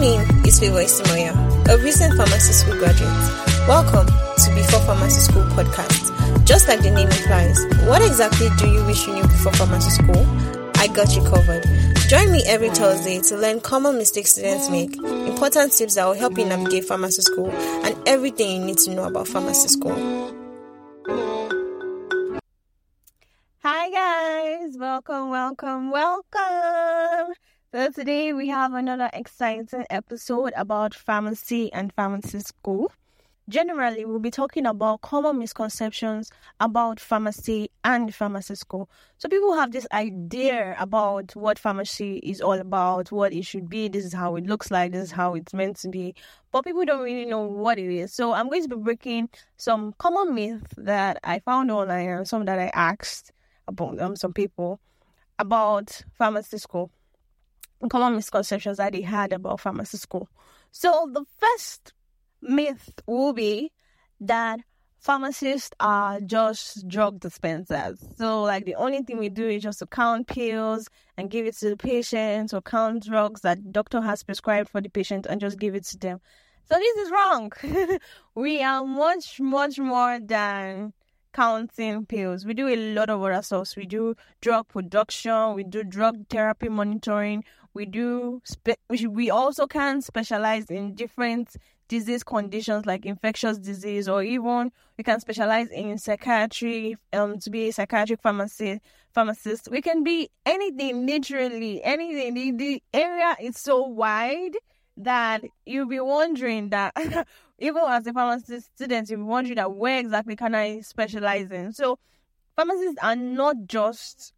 name is Favour Isimoya, a recent pharmacy school graduate. Welcome to Before Pharmacy School podcast. Just like the name implies, what exactly do you wish you knew before pharmacy school? I got you covered. Join me every Thursday to learn common mistakes students make, important tips that will help you navigate pharmacy school, and everything you need to know about pharmacy school. Hi guys, welcome, welcome, welcome. So today we have another exciting episode about pharmacy and pharmacy school. Generally, we'll be talking about common misconceptions about pharmacy and pharmacy school. So people have this idea about what pharmacy is all about, what it should be, this is how it looks like, this is how it's meant to be. But people don't really know what it is. So I'm going to be breaking some common myths that I found online and some that I asked about um, some people about pharmacy school common misconceptions that they had about pharmacy school. So the first myth will be that pharmacists are just drug dispensers. So like the only thing we do is just to count pills and give it to the patient or count drugs that doctor has prescribed for the patient and just give it to them. So this is wrong. we are much, much more than counting pills. We do a lot of other stuff. We do drug production, we do drug therapy monitoring, we do spe- we also can specialize in different disease conditions like infectious disease or even we can specialize in psychiatry um to be a psychiatric pharmacy pharmacist. We can be anything literally anything. The, the area is so wide that you'll be wondering that even as a pharmacy student you'll be wondering that where exactly can i specialize in? So pharmacists are not just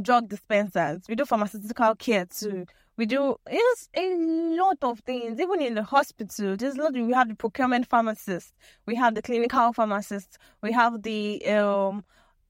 drug dispensers. We do pharmaceutical care too. We do it's a lot of things. Even in the hospital, there's a lot. We have the procurement pharmacist. We have the clinical pharmacist. We have the um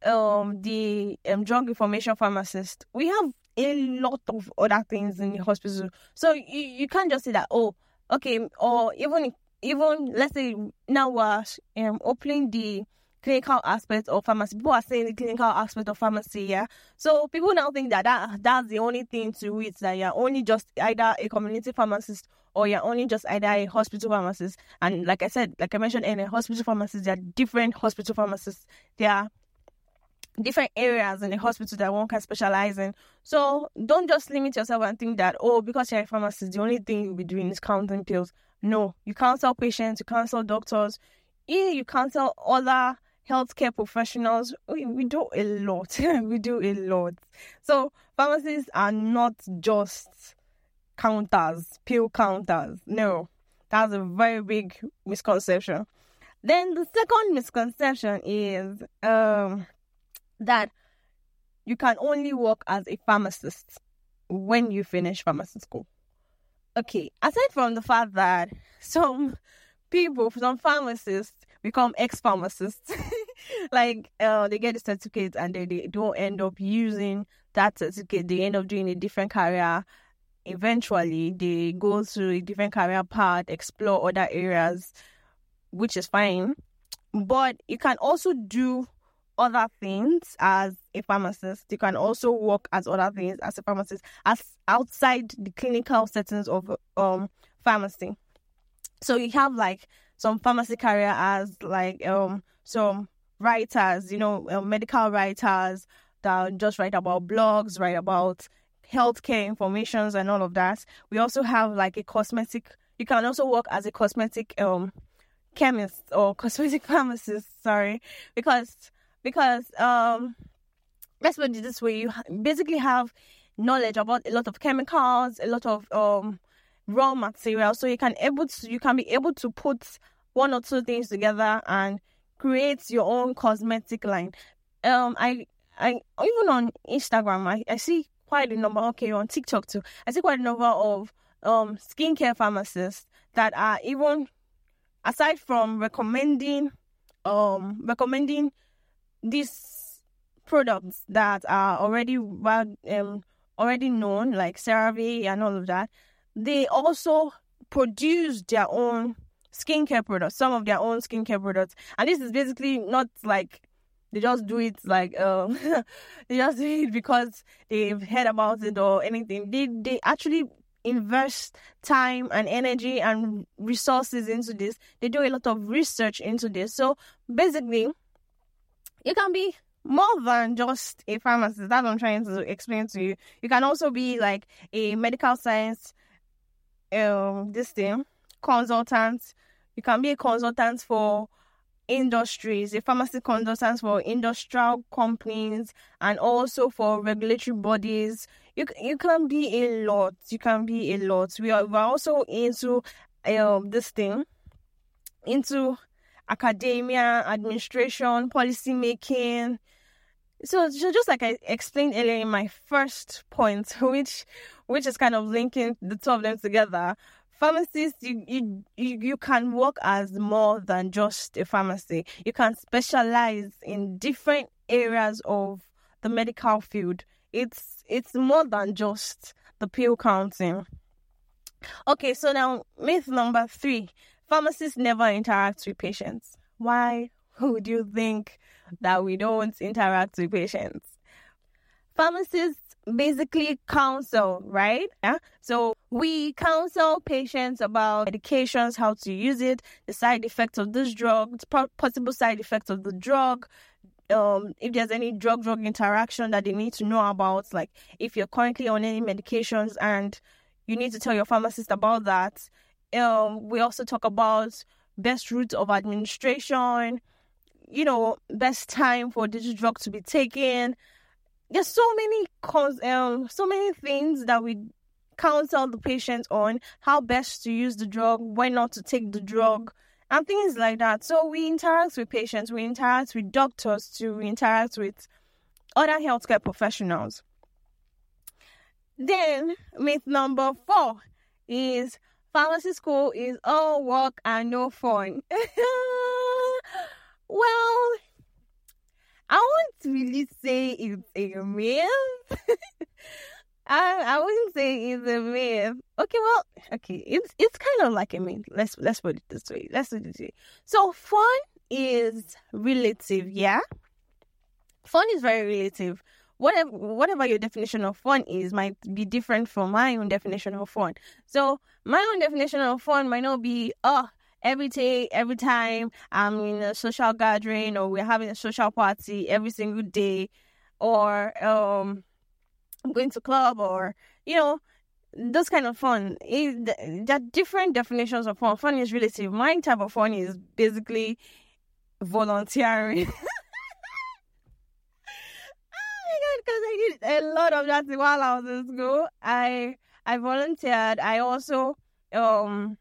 um the um drug information pharmacist. We have a lot of other things in the hospital. So you, you can't just say that oh okay or even even let's say now we're um opening the clinical aspect of pharmacy. People are saying the clinical aspect of pharmacy, yeah. So people now think that, that that's the only thing to it, that you're only just either a community pharmacist or you're only just either a hospital pharmacist. And like I said, like I mentioned, in a hospital pharmacist, there are different hospital pharmacists. There are different areas in the hospital that one can specialize in. So don't just limit yourself and think that, oh, because you're a pharmacist, the only thing you'll be doing is counting pills. No, you counsel patients, you counsel doctors, you counsel other healthcare professionals, we, we do a lot. we do a lot. So pharmacies are not just counters, pill counters. No, that's a very big misconception. Then the second misconception is um, that you can only work as a pharmacist when you finish pharmacy school. Okay, aside from the fact that some people, some pharmacists, become ex pharmacists. like uh, they get the certificate and they, they don't end up using that certificate. They end up doing a different career. Eventually, they go through a different career path, explore other areas, which is fine. But you can also do other things as a pharmacist. You can also work as other things as a pharmacist, as outside the clinical settings of um pharmacy. So you have like some pharmacy career as like um some writers, you know, uh, medical writers that just write about blogs, write about healthcare informations and all of that. We also have like a cosmetic. You can also work as a cosmetic um chemist or cosmetic pharmacist. Sorry, because because um let's put it this way: you basically have knowledge about a lot of chemicals, a lot of um raw material, so you can able to you can be able to put one or two things together and create your own cosmetic line. Um, I, I even on Instagram, I, I see quite a number. Okay, on TikTok too, I see quite a number of um skincare pharmacists that are even aside from recommending um recommending these products that are already well um already known like CeraVe and all of that, they also produce their own skincare products, some of their own skincare products. And this is basically not like they just do it like um they just do it because they've heard about it or anything. They they actually invest time and energy and resources into this. They do a lot of research into this. So basically, you can be more than just a pharmacist. That I'm trying to explain to you. You can also be like a medical science um this thing consultant. You can be a consultant for industries, a pharmacy consultant for industrial companies and also for regulatory bodies. You you can be a lot. You can be a lot. We are we're also into um this thing into academia, administration, policy making. So, so just like I explained earlier in my first point, which which is kind of linking the two of them together, pharmacists you, you you can work as more than just a pharmacy. You can specialize in different areas of the medical field. It's it's more than just the pill counting. Okay so now myth number three. Pharmacists never interact with patients. Why would you think that we don't interact with patients? Pharmacists basically counsel, right? Yeah. So we counsel patients about medications, how to use it, the side effects of this drug, possible side effects of the drug. Um, if there's any drug drug interaction that they need to know about, like if you're currently on any medications and you need to tell your pharmacist about that. Um, we also talk about best route of administration, you know, best time for this drug to be taken, there's so many cause um so many things that we counsel the patient on how best to use the drug, when not to take the drug, and things like that. So we interact with patients, we interact with doctors too, we interact with other healthcare professionals. Then myth number four is pharmacy school is all work and no fun. well, I won't really say it's a myth. I I wouldn't say it's a myth. Okay, well, okay, it's it's kind of like a myth. Let's let's put it this way. Let's put it this way. So fun is relative, yeah. Fun is very relative. Whatever whatever your definition of fun is might be different from my own definition of fun. So my own definition of fun might not be oh every day, every time I'm in a social gathering or we're having a social party every single day, or um, I'm going to club or you know those kind of fun. It, there are different definitions of fun. Fun is relative. My type of fun is basically volunteering. Oh my god! Because I did a lot of that while I was in school. I I volunteered. I also um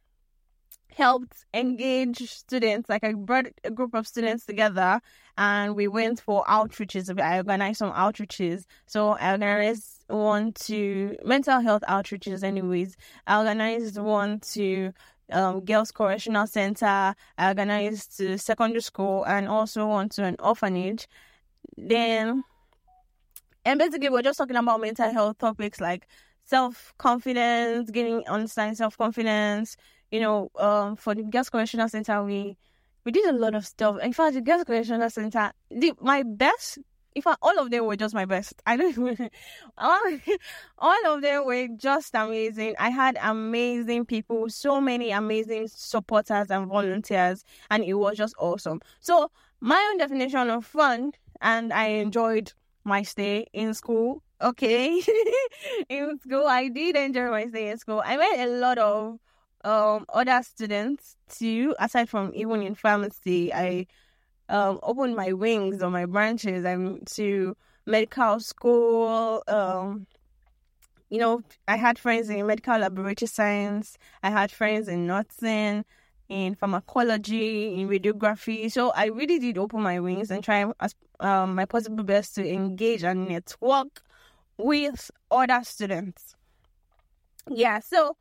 helped engage students. Like I brought a group of students together and we went for outreaches. I organized some outreaches. So I organized one to mental health outreaches anyways. I organized one to um, Girls Correctional Center. I organized to secondary school and also one to an orphanage. Then and basically we're just talking about mental health topics like self confidence, getting understanding self confidence, you know, um, for the Girls Correctional Center, we we did a lot of stuff. In fact, the Girls Correctional Center, the, my best, in fact, all of them were just my best. I don't all, all of them were just amazing. I had amazing people, so many amazing supporters and volunteers, and it was just awesome. So, my own definition of fun, and I enjoyed my stay in school. Okay, in school, I did enjoy my stay in school. I met a lot of um other students too. Aside from even in pharmacy, I um opened my wings or my branches and to medical school. Um, you know, I had friends in medical laboratory science. I had friends in nursing, in pharmacology, in radiography. So I really did open my wings and try as um, my possible best to engage and network with other students. Yeah, so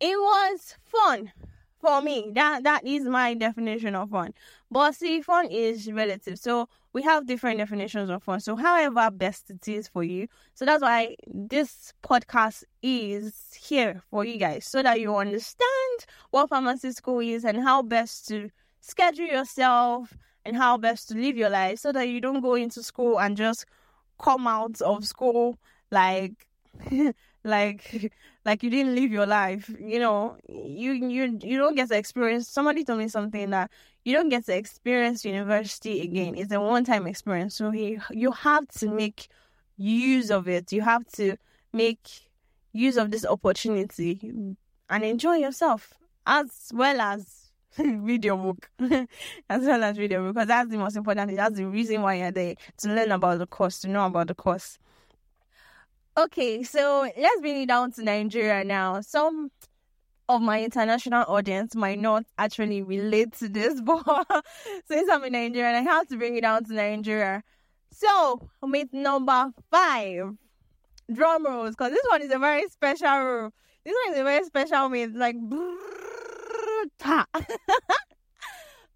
it was fun for me. That that is my definition of fun. But see, fun is relative. So we have different definitions of fun. So however best it is for you. So that's why this podcast is here for you guys. So that you understand what pharmacy school is and how best to schedule yourself and how best to live your life so that you don't go into school and just come out of school like like like you didn't live your life. You know, you you you don't get to experience. Somebody told me something that you don't get to experience university again. It's a one time experience. So you you have to make use of it. You have to make use of this opportunity and enjoy yourself as well as video book as well as video book because that's the most important that's the reason why you're there to learn about the course to know about the course okay so let's bring it down to nigeria now. Some of my international audience might not actually relate to this but since i'm in nigeria i have to bring it down to nigeria. So myth number five drum rolls because this one is a very special this one is a very special myth like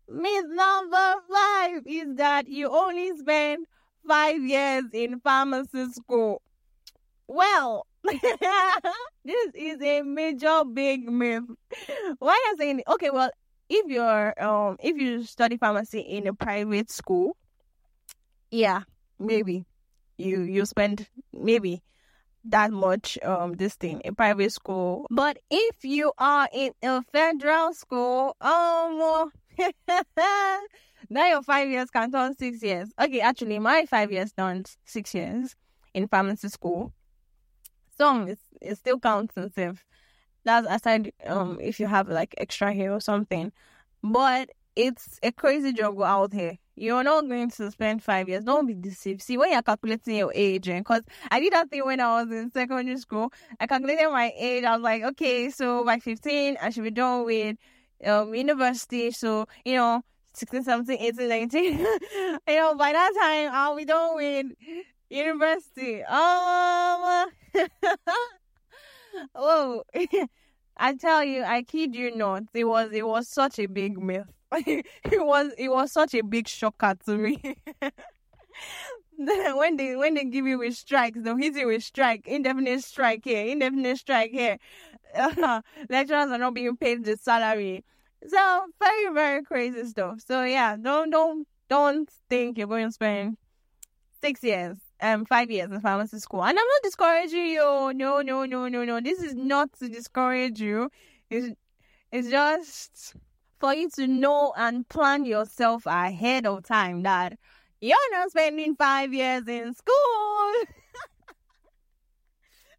Myth number five is that you only spend five years in pharmacy school. Well, this is a major big myth. Why I saying okay? Well, if you're um if you study pharmacy in a private school, yeah, maybe you you spend maybe that much um this thing in private school. But if you are in a federal school, um now your five years can turn six years. Okay, actually my five years turned six years in pharmacy school. Some is it still counts as if that's aside um if you have like extra hair or something. But it's a crazy juggle out here. You're not going to spend five years. Don't be deceived. See, when you're calculating your age, because I did that thing when I was in secondary school, I calculated my age. I was like, okay, so by 15, I should be done with um, university. So, you know, 16, 17, 18, 19. you know, by that time, I'll be done with university. Um, oh, I tell you, I kid you not, it was it was such a big myth. it was it was such a big shocker to me. when they when they give you with strikes, they'll hit you with strike, indefinite strike here, indefinite strike here. Lecturers are not being paid the salary. So very very crazy stuff. So yeah, don't don't don't think you're going to spend six years um five years in pharmacy school. And I'm not discouraging you. No no no no no. This is not to discourage you. It's it's just for you to know and plan yourself ahead of time that you're not spending five years in school.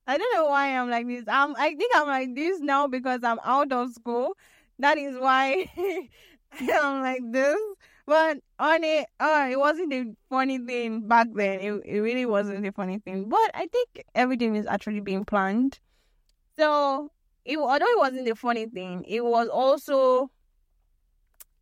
I don't know why I'm like this. I'm I think I'm like this now because I'm out of school. That is why I'm like this. But on it, oh, it wasn't a funny thing back then. It, it really wasn't a funny thing. But I think everything is actually being planned. So, it, although it wasn't a funny thing, it was also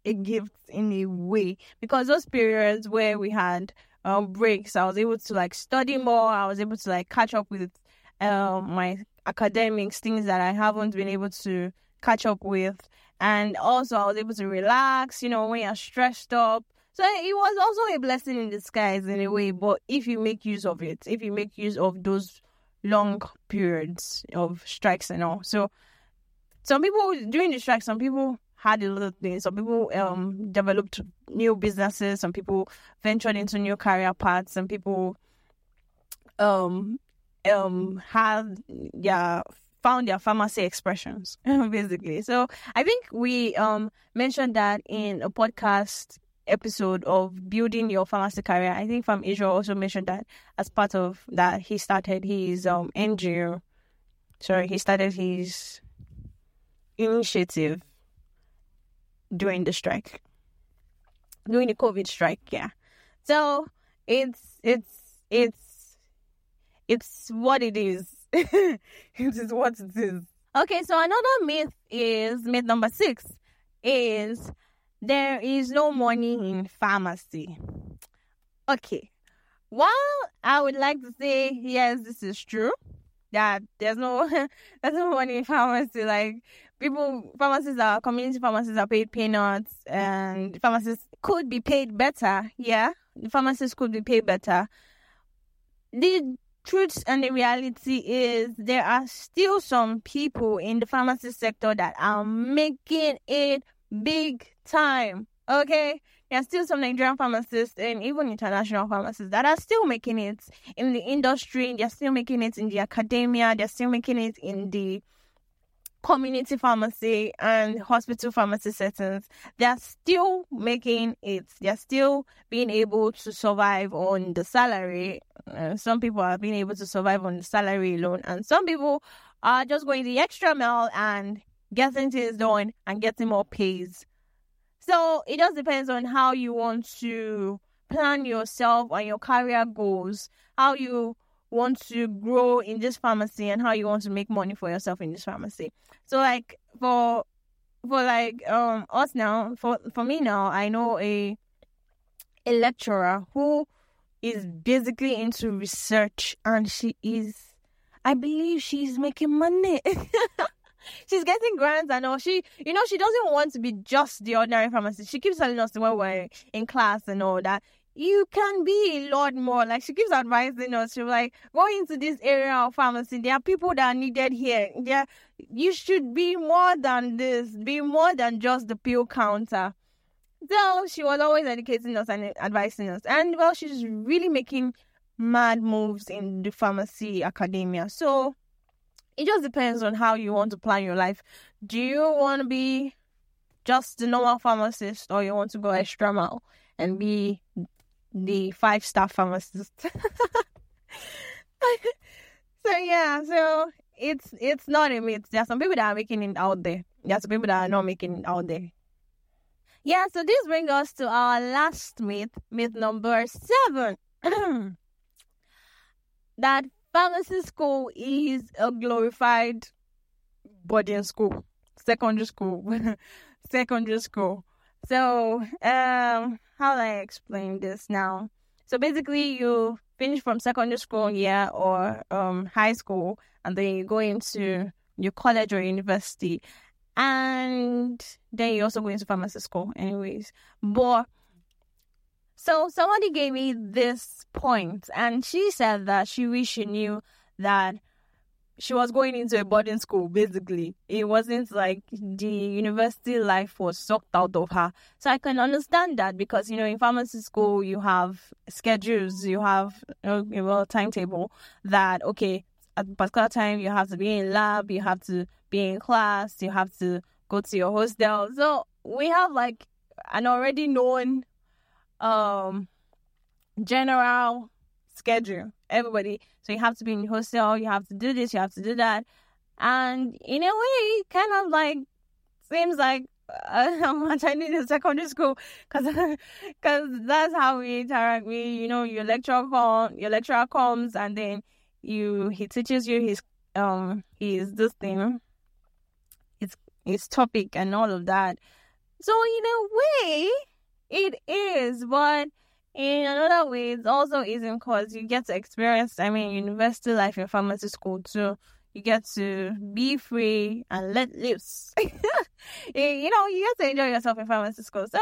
a gift in a way because those periods where we had um breaks, I was able to like study more. I was able to like catch up with um my academics, things that I haven't been able to catch up with, and also I was able to relax. You know, when you're stressed up. So it was also a blessing in disguise in a way, but if you make use of it, if you make use of those long periods of strikes and all. So some people during the strike, some people had a lot of things. Some people um developed new businesses. Some people ventured into new career paths. Some people um um had yeah found their pharmacy expressions basically. So I think we um mentioned that in a podcast episode of building your pharmacy career. I think from Israel also mentioned that as part of that he started his um NGO. Sorry, he started his initiative during the strike, during the COVID strike. Yeah. So it's it's it's it's what it is. It is what it is. Okay, so another myth is myth number six is there is no money in pharmacy. Okay. While I would like to say yes, this is true that there's no there's no money in pharmacy. Like people, pharmacies are community pharmacies are paid peanuts, and pharmacists could be paid better. Yeah, the pharmacists could be paid better. The truth and the reality is there are still some people in the pharmacy sector that are making it big time. Okay, there are still some Nigerian pharmacists and even international pharmacists that are still making it in the industry. They're still making it in the academia. They're still making it in the community pharmacy and hospital pharmacy settings, they're still making it. They're still being able to survive on the salary. Uh, some people are being able to survive on the salary alone, and some people are just going the extra mile and getting things done and getting more pays. So it just depends on how you want to plan yourself and your career goals, how you want to grow in this pharmacy and how you want to make money for yourself in this pharmacy. So like for for like um us now, for for me now, I know a a lecturer who is basically into research and she is I believe she's making money. she's getting grants and all. She, you know, she doesn't want to be just the ordinary pharmacist. She keeps telling us when we're in class and all that you can be a lot more. Like she keeps advising us, she's like, go into this area of pharmacy. There are people that are needed here. There, you should be more than this. Be more than just the pill counter. So she was always educating us and advising us. And well, she's really making mad moves in the pharmacy academia. So it just depends on how you want to plan your life. Do you want to be just the normal pharmacist or you want to go extra mile and be the five star pharmacist. so yeah, so it's it's not a myth. There are some people that are making it out there. There are some people that are not making it out there. Yeah, so this brings us to our last myth, myth number seven. that pharmacy school is a glorified boarding school, secondary school, secondary school. So, um, how do I explain this now? So basically, you finish from secondary school year or um high school, and then you go into your college or university, and then you also go into pharmacy school, anyways. But so somebody gave me this point, and she said that she wish she knew that she was going into a boarding school basically. It wasn't like the university life was sucked out of her. So i can understand that because you know in pharmacy school you have schedules you have a well timetable that okay at a particular time you have to be in lab you have to be in class you have to go to your hostel. So we have like an already known um general schedule. Everybody. So you have to be in hostel, you have to do this, you have to do that. And in a way, kind of like seems like uh, I'm a secondary school because cause that's how we interact. We, you know, your lecturer come, your lecturer comes, and then you he teaches you his um his this thing, his his topic and all of that. So in a way, it is, but in another way, it also isn't because you get to experience, I mean, university life in pharmacy school too. You get to be free and let loose. you know, you get to enjoy yourself in pharmacy school. So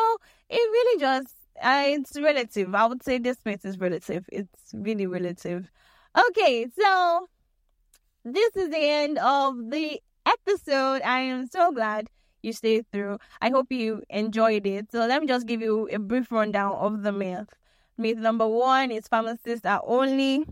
it really just, uh, it's relative. I would say this space is relative. It's really relative. Okay, so this is the end of the episode. I am so glad you stayed through. I hope you enjoyed it. So let me just give you a brief rundown of the myth. Myth number one is pharmacists are only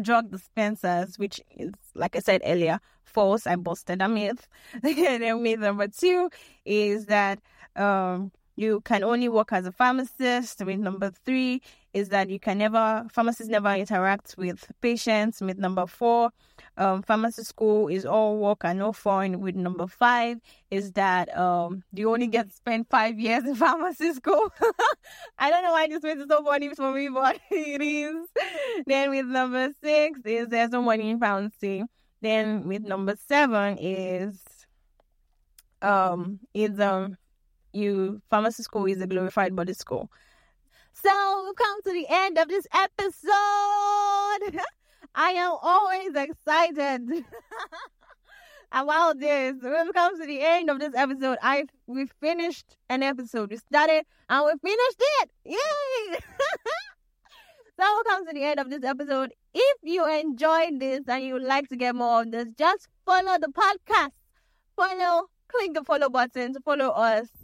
drug dispensers, which is, like I said earlier, false. I busted a myth. then myth number two is that um, you can only work as a pharmacist. Myth number three is that you can never, pharmacists never interact with patients. With number four, um, pharmacy school is all work and no fun. With number five is that um, you only get to spend five years in pharmacy school. I don't know why this myth is so funny for me, but it is. Then with number six is there's no money in pharmacy. Then with number seven is um is um you pharmacy school is a glorified body school. So we've come to the end of this episode. I am always excited about this. We've come to the end of this episode. I we finished an episode. We started and we finished it. Yay! so we come to the end of this episode. If you enjoyed this and you would like to get more of this, just follow the podcast. Follow, click the follow button to follow us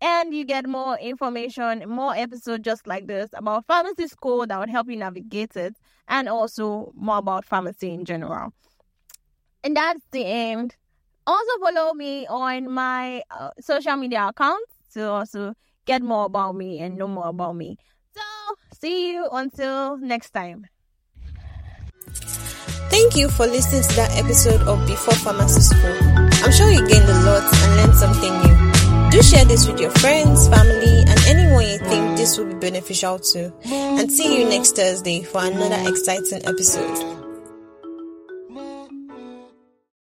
and you get more information, more episodes just like this about pharmacy school that would help you navigate it, and also more about pharmacy in general. And that's the end. Also, follow me on my uh, social media accounts to also get more about me and know more about me. So, see you until next time. Thank you for listening to that episode of Before Pharmacy School. I'm sure you gained a lot and learned something new. Do share this with your friends, family, and anyone you think this will be beneficial to. And see you next Thursday for another exciting episode.